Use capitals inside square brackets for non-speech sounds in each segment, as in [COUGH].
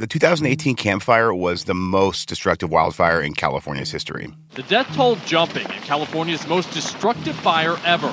The 2018 Camp fire was the most destructive wildfire in California's history. The death toll jumping in California's most destructive fire ever.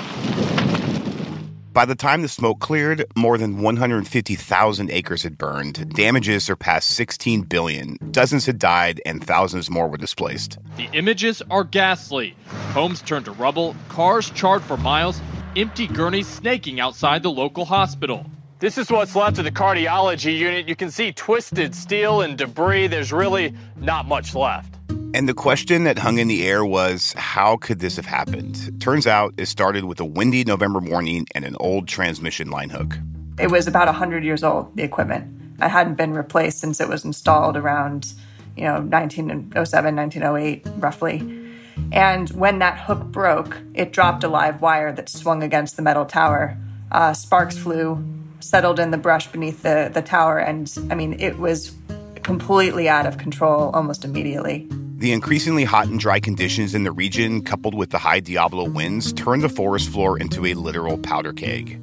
By the time the smoke cleared, more than 150,000 acres had burned. Damages surpassed 16 billion. Dozens had died and thousands more were displaced. The images are ghastly. Homes turned to rubble, cars charred for miles, empty gurneys snaking outside the local hospital. This is what's left of the cardiology unit. You can see twisted steel and debris. There's really not much left. And the question that hung in the air was how could this have happened? Turns out it started with a windy November morning and an old transmission line hook. It was about 100 years old, the equipment. It hadn't been replaced since it was installed around, you know, 1907, 1908, roughly. And when that hook broke, it dropped a live wire that swung against the metal tower. Uh, sparks flew, settled in the brush beneath the, the tower, and I mean, it was completely out of control almost immediately. The increasingly hot and dry conditions in the region, coupled with the high Diablo winds, turned the forest floor into a literal powder keg.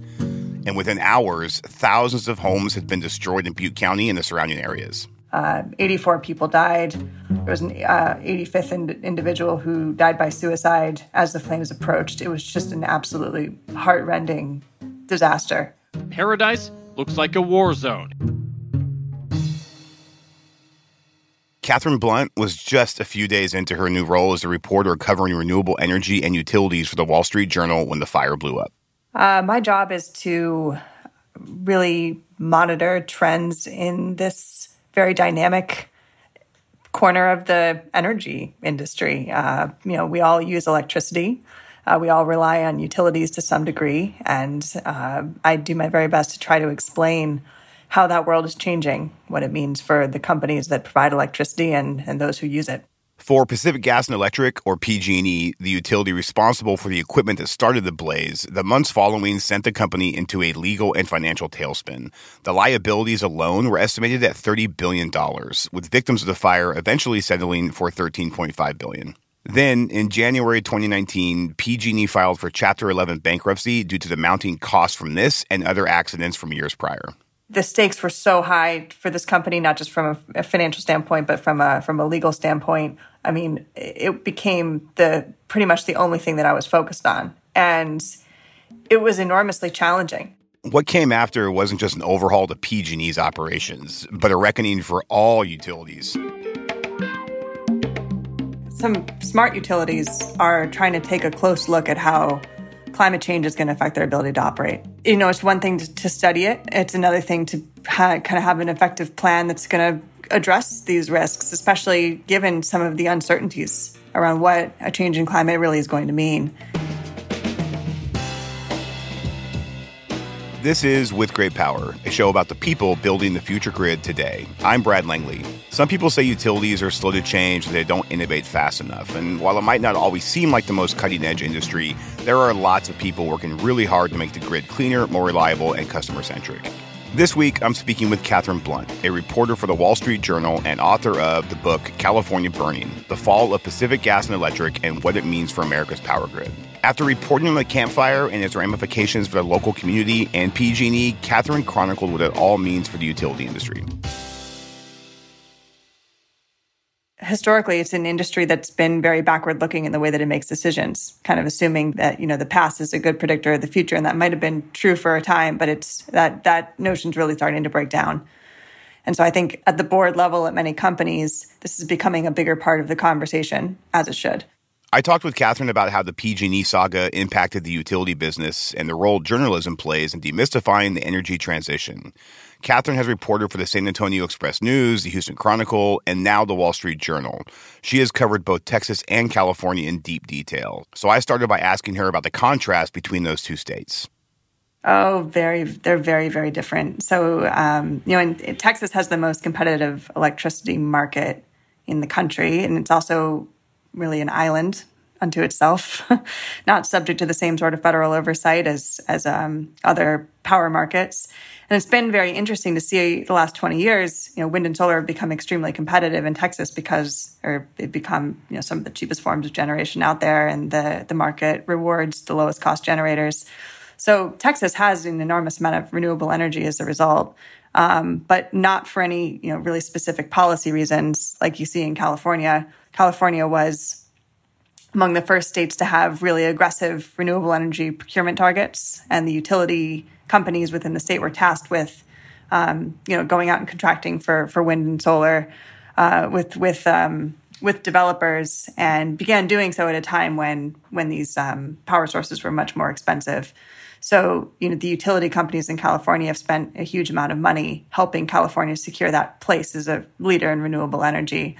And within hours, thousands of homes had been destroyed in Butte County and the surrounding areas. Uh, 84 people died. There was an uh, 85th in- individual who died by suicide as the flames approached. It was just an absolutely heartrending disaster. Paradise looks like a war zone. Katherine Blunt was just a few days into her new role as a reporter covering renewable energy and utilities for the Wall Street Journal when the fire blew up. Uh, my job is to really monitor trends in this very dynamic corner of the energy industry. Uh, you know, we all use electricity. Uh, we all rely on utilities to some degree, and uh, I do my very best to try to explain how that world is changing, what it means for the companies that provide electricity and, and those who use it. For Pacific Gas and Electric, or PG&E, the utility responsible for the equipment that started the blaze, the months following sent the company into a legal and financial tailspin. The liabilities alone were estimated at $30 billion, with victims of the fire eventually settling for $13.5 billion. Then, in January 2019, PG&E filed for Chapter 11 bankruptcy due to the mounting costs from this and other accidents from years prior the stakes were so high for this company, not just from a, financial standpoint, but from a from a legal standpoint. I mean, it became the pretty much the only thing that I was focused on, and it was enormously challenging. What came after wasn't just an overhaul to PG&E's operations, but a reckoning for all utilities. Some smart utilities are trying to take a close look at how climate change is going to affect their ability to operate. You know, it's one thing to, to study it, it's another thing to ha- kind of have an effective plan that's going to address these risks, especially given some of the uncertainties around what a change in climate really is going to mean. This is With Great Power, a show about the people building the future grid today. I'm Brad Langley. Some people say utilities are slow to change they don't innovate fast enough. And while it might not always seem like the most cutting edge industry, there are lots of people working really hard to make the grid cleaner, more reliable, and customer centric. This week, I'm speaking with Katherine Blunt, a reporter for the Wall Street Journal and author of the book California Burning The Fall of Pacific Gas and Electric and What It Means for America's Power Grid. After reporting on the Camp fire and its ramifications for the local community and PG&E, Katherine chronicled what it all means for the utility industry. Historically, it's an industry that's been very backward looking in the way that it makes decisions, kind of assuming that, you know, the past is a good predictor of the future. And that might have been true for a time, but it's that that notion's really starting to break down. And so I think at the board level at many companies, this is becoming a bigger part of the conversation, as it should. I talked with Katherine about how the PG&E saga impacted the utility business and the role journalism plays in demystifying the energy transition. Katherine has reported for the San Antonio Express News, the Houston Chronicle, and now the Wall Street Journal. She has covered both Texas and California in deep detail. So I started by asking her about the contrast between those two states. Oh, very, they're very, very different. So, um, you know, in, Texas has the most competitive electricity market in the country, and it's also really an island unto itself, [LAUGHS] not subject to the same sort of federal oversight as as um, other power markets. And it's been very interesting to see the last 20 years, you know, wind and solar have become extremely competitive in Texas because, or they've become, you know, some of the cheapest forms of generation out there and the, the market rewards the lowest cost generators. So Texas has an enormous amount of renewable energy as a result, um, but not for any you know really specific policy reasons like you see in California. California was among the first states to have really aggressive renewable energy procurement targets, and the utility companies within the state were tasked with, um, you know, going out and contracting for for wind and solar uh, with with um, with developers, and began doing so at a time when when these um, power sources were much more expensive. So, you know, the utility companies in California have spent a huge amount of money helping California secure that place as a leader in renewable energy.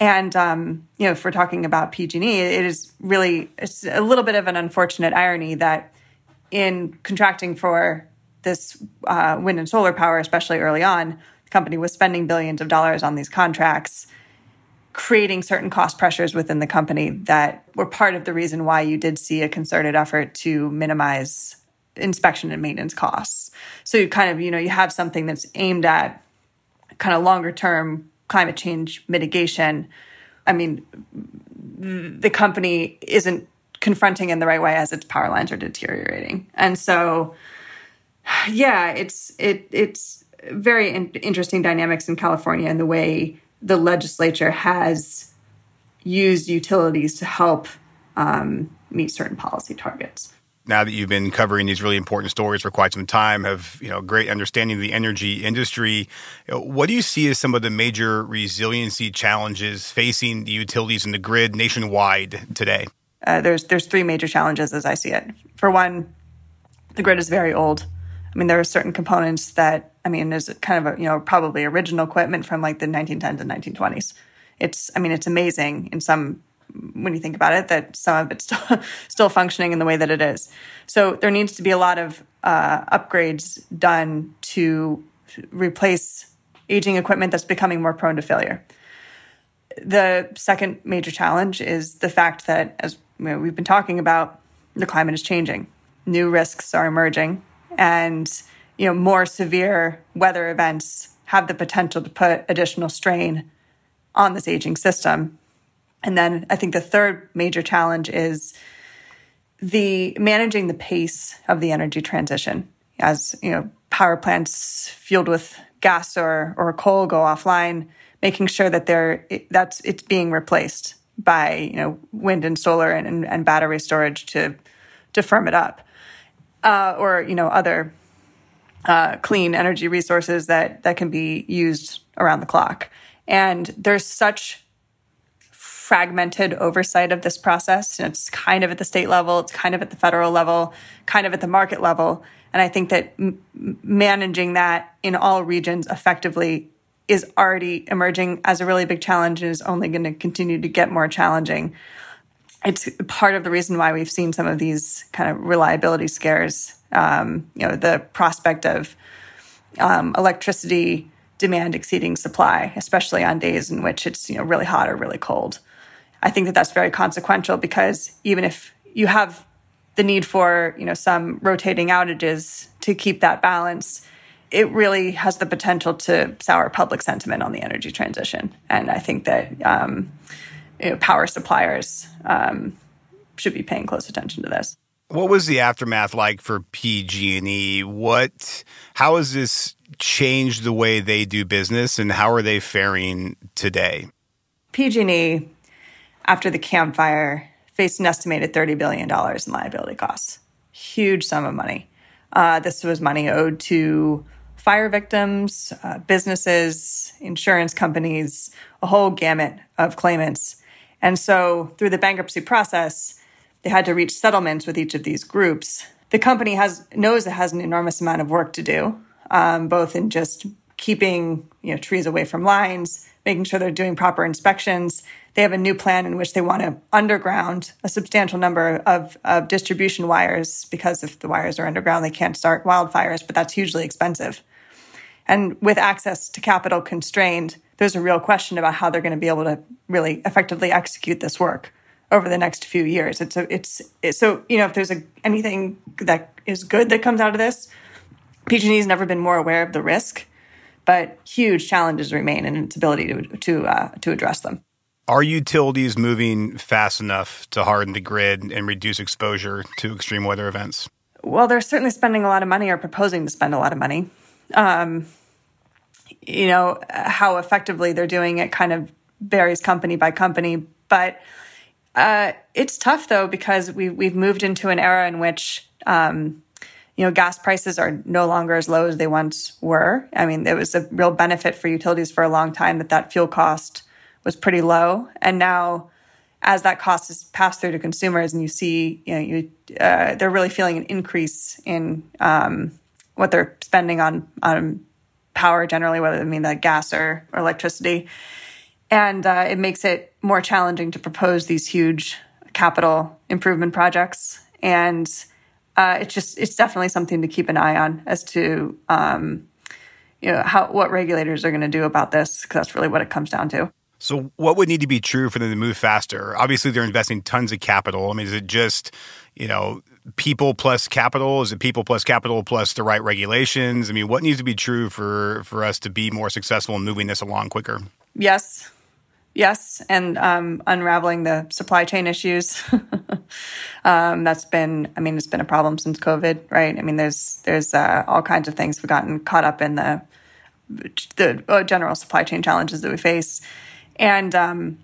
And um, you know, if we're talking about PG&E, it is really a little bit of an unfortunate irony that in contracting for this uh, wind and solar power, especially early on, the company was spending billions of dollars on these contracts, creating certain cost pressures within the company that were part of the reason why you did see a concerted effort to minimize inspection and maintenance costs. So you kind of, you know, you have something that's aimed at kind of longer term climate change mitigation, I mean, the company isn't confronting in the right way as its power lines are deteriorating. And so, yeah, it's it it's very in- interesting dynamics in California and the way the legislature has used utilities to help um, meet certain policy targets now that you've been covering these really important stories for quite some time, have you know great understanding of the energy industry. What do you see as some of the major resiliency challenges facing the utilities and the grid nationwide today? Uh, there's there's three major challenges as I see it. For one, the grid is very old. I mean, there are certain components that I mean is kind of a, you know probably original equipment from like the 1910s and 1920s. It's I mean it's amazing in some when you think about it, that some of it's [LAUGHS] still, still functioning in the way that it is. So there needs to be a lot of uh, upgrades done to replace aging equipment that's becoming more prone to failure. The second major challenge is the fact that, as we've been talking about, the climate is changing. New risks are emerging, and you know more severe weather events have the potential to put additional strain on this aging system and then I think the third major challenge is the managing the pace of the energy transition. As you know power plants fueled with gas or or coal go offline making sure that they're that's it's being replaced by you know wind and solar and, and, and battery storage to to firm it up. Uh, or you know other uh, clean energy resources that that can be used around the clock. And there's such fragmented oversight of this process. And it's kind of at the state level, it's kind of at the federal level, kind of at the market level. And I think that m- managing that in all regions effectively is already emerging as a really big challenge and is only going to continue to get more challenging. It's part of the reason why we've seen some of these kind of reliability scares. Um, you know, the prospect of um, electricity demand exceeding supply, especially on days in which it's you know really hot or really cold. I think that that's very consequential because even if you have the need for you know some rotating outages to keep that balance, it really has the potential to sour public sentiment on the energy transition. And I think that um, you know, power suppliers um, should be paying close attention to this. What was the aftermath like for PG&E? What how has this changed the way they do business and how are they faring today? PG&E after the Camp fire, faced an estimated $30 billion in liability costs. Huge sum of money. Uh, this was money owed to fire victims, uh, businesses, insurance companies, a whole gamut of claimants. And so, through the bankruptcy process, they had to reach settlements with each of these groups. The company has knows it has an enormous amount of work to do, um, both in just keeping you know trees away from lines, making sure they're doing proper inspections, they have a new plan in which they want to underground a substantial number of, of distribution wires because if the wires are underground, they can't start wildfires, but that's hugely expensive. And with access to capital constrained, there's a real question about how they're going to be able to really effectively execute this work over the next few years. It's a, it's, so you know if there's a, anything that is good that comes out of this, PG&E has never been more aware of the risk, but huge challenges remain in its ability to to uh, to address them. Are utilities moving fast enough to harden the grid and reduce exposure to extreme weather events? Well, they're certainly spending a lot of money or proposing to spend a lot of money. Um, you know, how effectively they're doing it kind of varies company by company. But uh, it's tough though because we we've moved into an era in which um, you know gas prices are no longer as low as they once were. I mean, it was a real benefit for utilities for a long time that that fuel cost was pretty low, and now as that cost is passed through to consumers, and you see, you know, you uh, they're really feeling an increase in um, what they're spending on on power generally, whether I mean that gas or, or electricity, and uh, it makes it more challenging to propose these huge capital improvement projects. And uh, it's just it's definitely something to keep an eye on as to um, you know how what regulators are going to do about this because that's really what it comes down to. So, what would need to be true for them to move faster? Obviously, they're investing tons of capital. I mean, is it just you know people plus capital? Is it people plus capital plus the right regulations? I mean, what needs to be true for for us to be more successful in moving this along quicker? Yes, yes, and um, unraveling the supply chain issues. [LAUGHS] um, that's been, I mean, it's been a problem since COVID, right? I mean, there's there's uh, all kinds of things we've gotten caught up in the the uh, general supply chain challenges that we face, and um,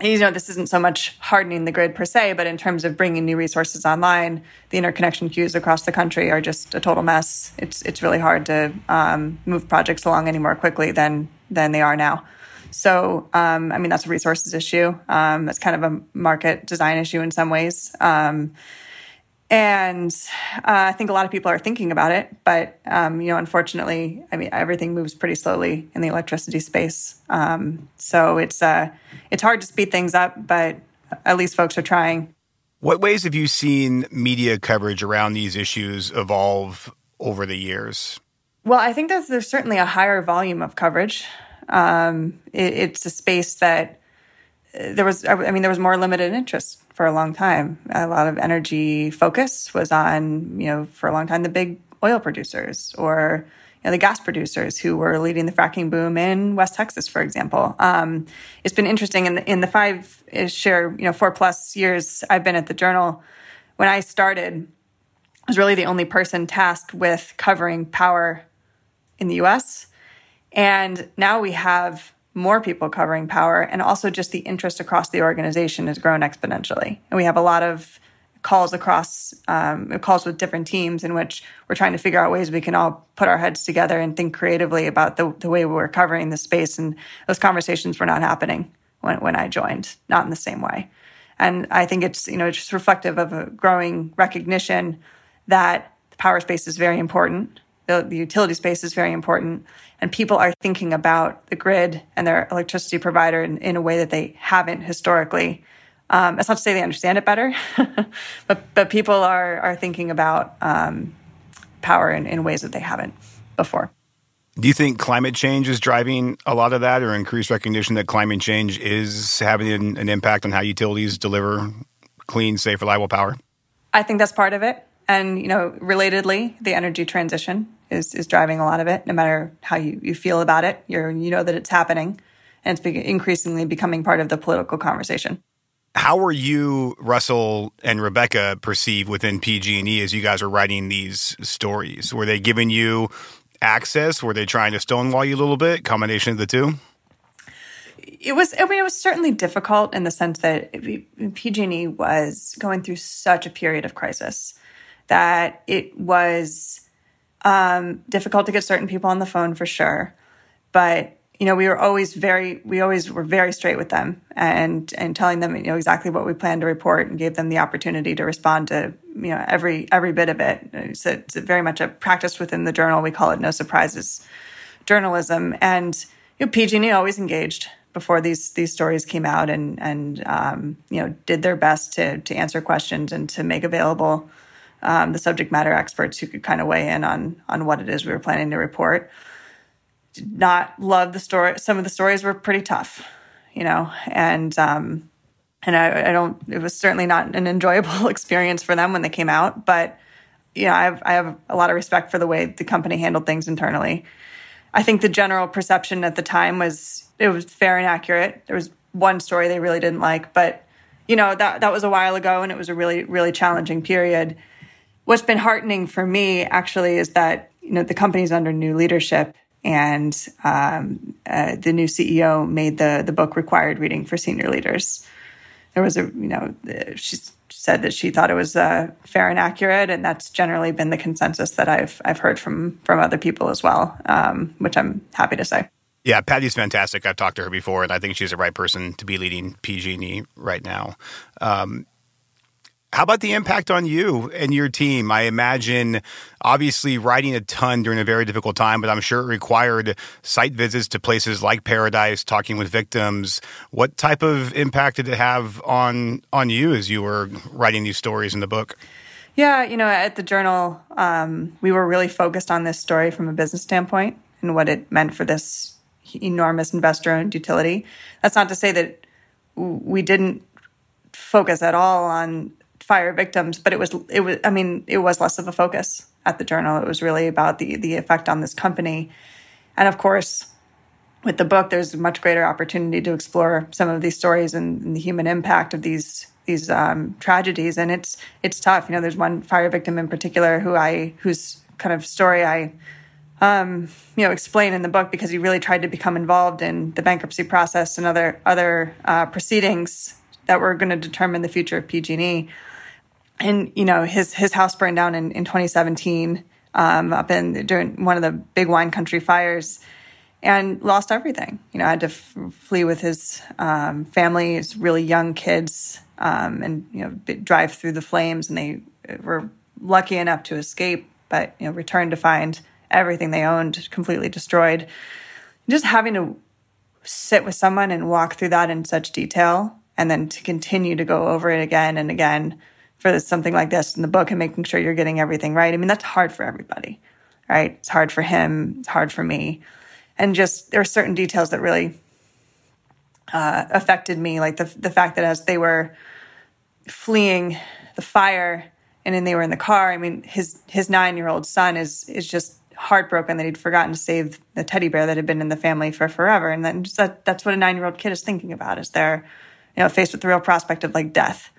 you know, this isn't so much hardening the grid per se, but in terms of bringing new resources online, the interconnection queues across the country are just a total mess. It's it's really hard to um, move projects along any more quickly than than they are now. So, um, I mean, that's a resources issue. Um, that's kind of a market design issue in some ways. Um, and uh, I think a lot of people are thinking about it, but um, you know, unfortunately, I mean, everything moves pretty slowly in the electricity space. Um, so it's uh, it's hard to speed things up, but at least folks are trying. What ways have you seen media coverage around these issues evolve over the years? Well, I think that there's certainly a higher volume of coverage. Um, it, it's a space that uh, there was, I mean, there was more limited interest for a long time. A lot of energy focus was on, you know, for a long time, the big oil producers or you know, the gas producers who were leading the fracking boom in West Texas, for example. Um, it's been interesting in the, in the five share, you know, four plus years I've been at the Journal. When I started, I was really the only person tasked with covering power in the U.S. And now we have more people covering power, and also just the interest across the organization has grown exponentially. And we have a lot of calls across um, calls with different teams in which we're trying to figure out ways we can all put our heads together and think creatively about the, the way we're covering the space. And those conversations were not happening when, when I joined, not in the same way. And I think it's you know just reflective of a growing recognition that the power space is very important the, the utility space is very important. And people are thinking about the grid and their electricity provider in, in a way that they haven't historically. Um, that's not to say they understand it better, [LAUGHS] but but people are are thinking about um, power in, in ways that they haven't before. Do you think climate change is driving a lot of that, or increased recognition that climate change is having an, an impact on how utilities deliver clean, safe, reliable power? I think that's part of it. And, you know, relatedly, the energy transition is, is driving a lot of it, no matter how you, you feel about it. You're, you know that it's happening and it's be- increasingly becoming part of the political conversation. How are you, Russell and Rebecca, perceived within PG&E as you guys are writing these stories? Were they giving you access? Were they trying to stonewall you a little bit? Combination of the two? It was. I mean, it was certainly difficult in the sense that PG&E was going through such a period of crisis that it was um, difficult to get certain people on the phone for sure. But you know, we were always very, we always were very straight with them and and telling them, you know, exactly what we planned to report and gave them the opportunity to respond to, you know, every every bit of it. So it's very much a practice within the journal. We call it no surprises journalism, and you know, PG&E always engaged before these these stories came out and and um, you know did their best to to answer questions and to make available um, the subject matter experts who could kind of weigh in on on what it is we were planning to report. Did not love the story. Some of the stories were pretty tough, you know, and um, and I, I don't. It was certainly not an enjoyable [LAUGHS] experience for them when they came out, but you know, I have I have a lot of respect for the way the company handled things internally. I think the general perception at the time was it was fair and accurate. There was one story they really didn't like, but you know that that was a while ago, and it was a really really challenging period what's been heartening for me actually is that you know the company's under new leadership and um, uh, the new CEO made the the book required reading for senior leaders. There was a you know she said that she thought it was uh, fair and accurate, and that's generally been the consensus that I've I've heard from from other people as well, um, which I'm happy to say. Yeah, Patti's fantastic. I've talked to her before, and I think she's the right person to be leading PG&E right now. Um, how about the impact on you and your team? I imagine obviously writing a ton during a very difficult time, but I'm sure it required site visits to places like Paradise, talking with victims. What type of impact did it have on on you as you were writing these stories in the book? Yeah, you know, at the journal, um, we were really focused on this story from a business standpoint and what it meant for this enormous investor-owned utility. That's not to say that we didn't focus at all on fire victims, but it was it was I mean it was less of a focus at the journal. It was really about the the effect on this company, and of course, with the book, there's much greater opportunity to explore some of these stories and, and the human impact of these these um, tragedies. And it's it's tough. You know, there's one fire victim in particular who I whose kind of story I um, you know, explain in the book because he really tried to become involved in the bankruptcy process and other other uh, proceedings that were going to determine the future of PG&E and you know his his house burned down in, in 2017 um, up in during one of the big wine country fires and lost everything. You know I had to f- flee with his um, family his really young kids um, and you know drive through the flames. And they were lucky enough to escape but you know returned to find everything they owned completely destroyed. Just having to sit with someone and walk through that in such detail and then to continue to go over it again and again for something like this in the book and making sure you're getting everything right. I mean, that's hard for everybody, right? It's hard for him. It's hard for me. And just there are certain details that really uh, affected me, like the the fact that as they were fleeing the fire and then they were in the car. I mean, his his nine year old son is is just heartbroken that he'd forgotten to save the teddy bear that had been in the family for forever, and then that that's what a nine year old kid is thinking about is they're you know faced with the real prospect of like death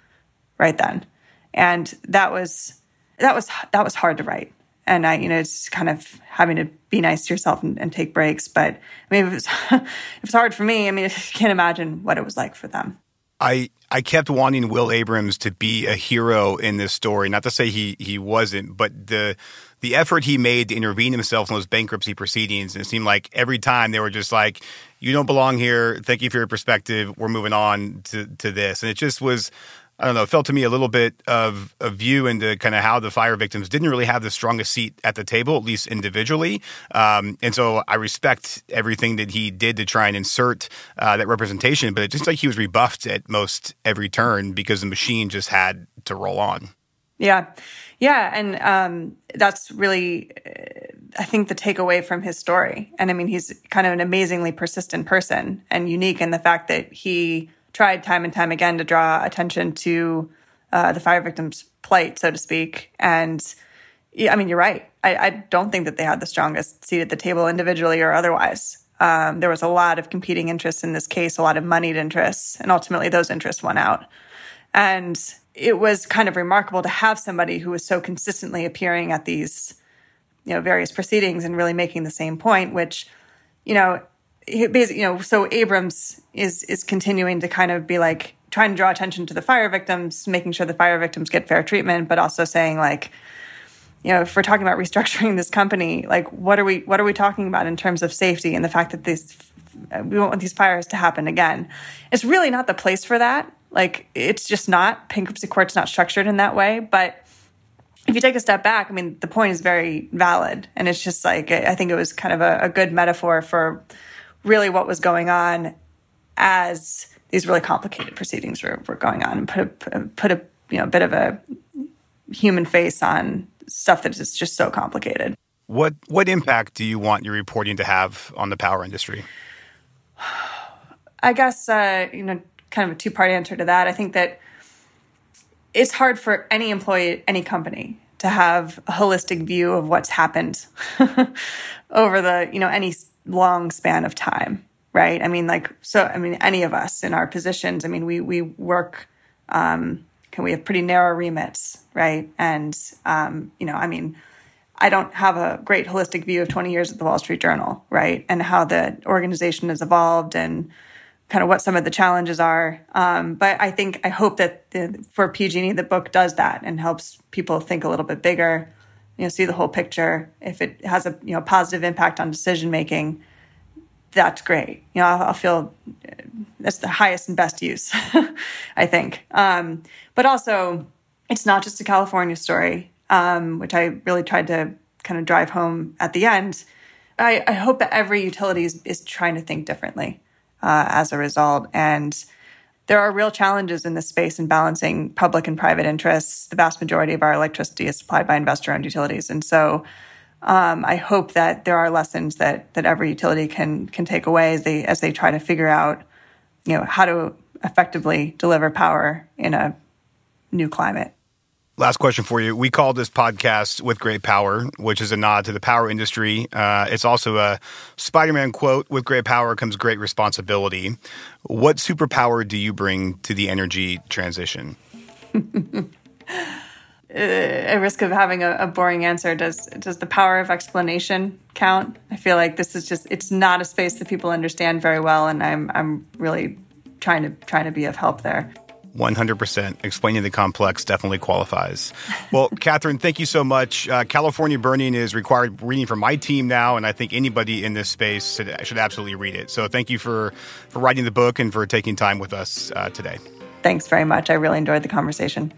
right then and that was that was that was hard to write and I, you know, it's kind of having to be nice to yourself and, and take breaks. But I mean, it was [LAUGHS] it was hard for me. I mean, [LAUGHS] I can't imagine what it was like for them. I I kept wanting Will Abrams to be a hero in this story. Not to say he he wasn't, but the the effort he made to intervene himself in those bankruptcy proceedings. It seemed like every time they were just like, "You don't belong here. Thank you for your perspective. We're moving on to to this." And it just was I don't know, it felt to me a little bit of a view into kind of how the fire victims didn't really have the strongest seat at the table, at least individually. Um, and so I respect everything that he did to try and insert uh, that representation, but it just like he was rebuffed at most every turn because the machine just had to roll on. Yeah. Yeah. And um, that's really, I think, the takeaway from his story. And I mean, he's kind of an amazingly persistent person and unique in the fact that he tried time and time again to draw attention to uh, the fire victims' plight, so to speak. And I mean, you're right. I, I, don't think that they had the strongest seat at the table individually or otherwise. Um, there was a lot of competing interests in this case, a lot of moneyed interests, and ultimately those interests won out. And it was kind of remarkable to have somebody who was so consistently appearing at these, you know, various proceedings and really making the same point, which, you know, basically, you know, so Abrams is is continuing to kind of be like trying to draw attention to the fire victims, making sure the fire victims get fair treatment, but also saying like, you know, if we're talking about restructuring this company, like what are we what are we talking about in terms of safety and the fact that these we don't want these fires to happen again. It's really not the place for that. Like it's just not bankruptcy court's not structured in that way, but if you take a step back, I mean, the point is very valid. And it's just like, I think it was kind of a, a good metaphor for really what was going on as these really complicated proceedings were, were going on and put a, put a you know bit of a human face on stuff that is just so complicated. What what impact do you want your reporting to have on the power industry? I guess uh, you know, kind of a two part answer to that. I think that it's hard for any employee any company to have a holistic view of what's happened [LAUGHS] over the you know any long span of time, right? I mean, like, so, I mean, any of us in our positions, I mean, we, we work um, can We have pretty narrow remits, right? And, um, you know, I mean, I don't have a great holistic view of 20 years at the Wall Street Journal, right? And how the organization has evolved and kind of what some of the challenges are. Um, but I think, I hope that the, for PG&E, the book does that and helps people think a little bit bigger, you know, see the whole picture. If it has a, you know, positive impact on decision making, that's great. You know, I'll, I'll feel that's the highest and best use, [LAUGHS] I think. Um, but also, it's not just a California story, um, which I really tried to kind of drive home at the end. I, I hope that every utility is, is trying to think differently uh, as a result. And there are real challenges in this space in balancing public and private interests. The vast majority of our electricity is supplied by investor owned utilities. And so um, I hope that there are lessons that that every utility can can take away as they as they try to figure out, you know, how to effectively deliver power in a new climate. Last question for you. We call this podcast With Great Power, which is a nod to the power industry. Uh, it's also a Spider Man quote With great power comes great responsibility. What superpower do you bring to the energy transition? [LAUGHS] a risk of having a, a, boring answer does does the power of explanation count i feel like this is just it's not a space that people understand very well and i'm i'm really trying to trying to be of help there 100% explaining the complex definitely qualifies. Well [LAUGHS] katherine thank you so much. Uh, california burning is required reading for my team now and i think anybody in this space should, should absolutely read it. So thank you for for writing the book and for taking time with us uh, today. Thanks very much. I really enjoyed the conversation.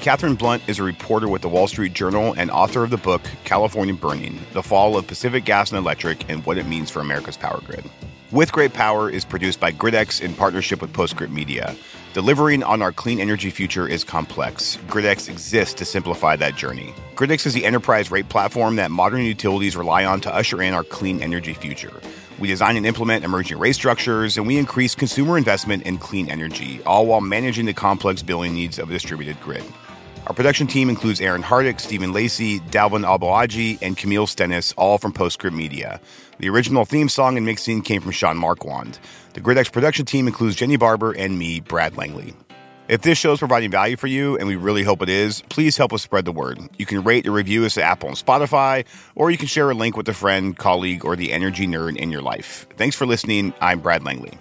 Katherine Blunt is a reporter with the Wall Street Journal and author of the book California Burning The Fall of Pacific Gas and Electric and What It Means for America's Power Grid. With Great Power is produced by GridX in partnership with Postscript Media. Delivering on our clean energy future is complex. GridX exists to simplify that journey. GridX is the enterprise rate platform that modern utilities rely on to usher in our clean energy future. We design and implement emerging rate structures, and we increase consumer investment in clean energy, all while managing the complex billing needs of a distributed grid. Our production team includes Erin Hardick, Stephen Lacey, Dalvin Aboagye, and Camille Stennis, all from Postscript Media. The original theme song and mixing came from Sean Marquand. The GridX production team includes Jenny Barber and me, Brad Langley. If this show is providing value for you, and we really hope it is, please help us spread the word. You can rate or review us at Apple and Spotify, or you can share a link with a friend, colleague, or the energy nerd in your life. Thanks for listening. I'm Brad Langley.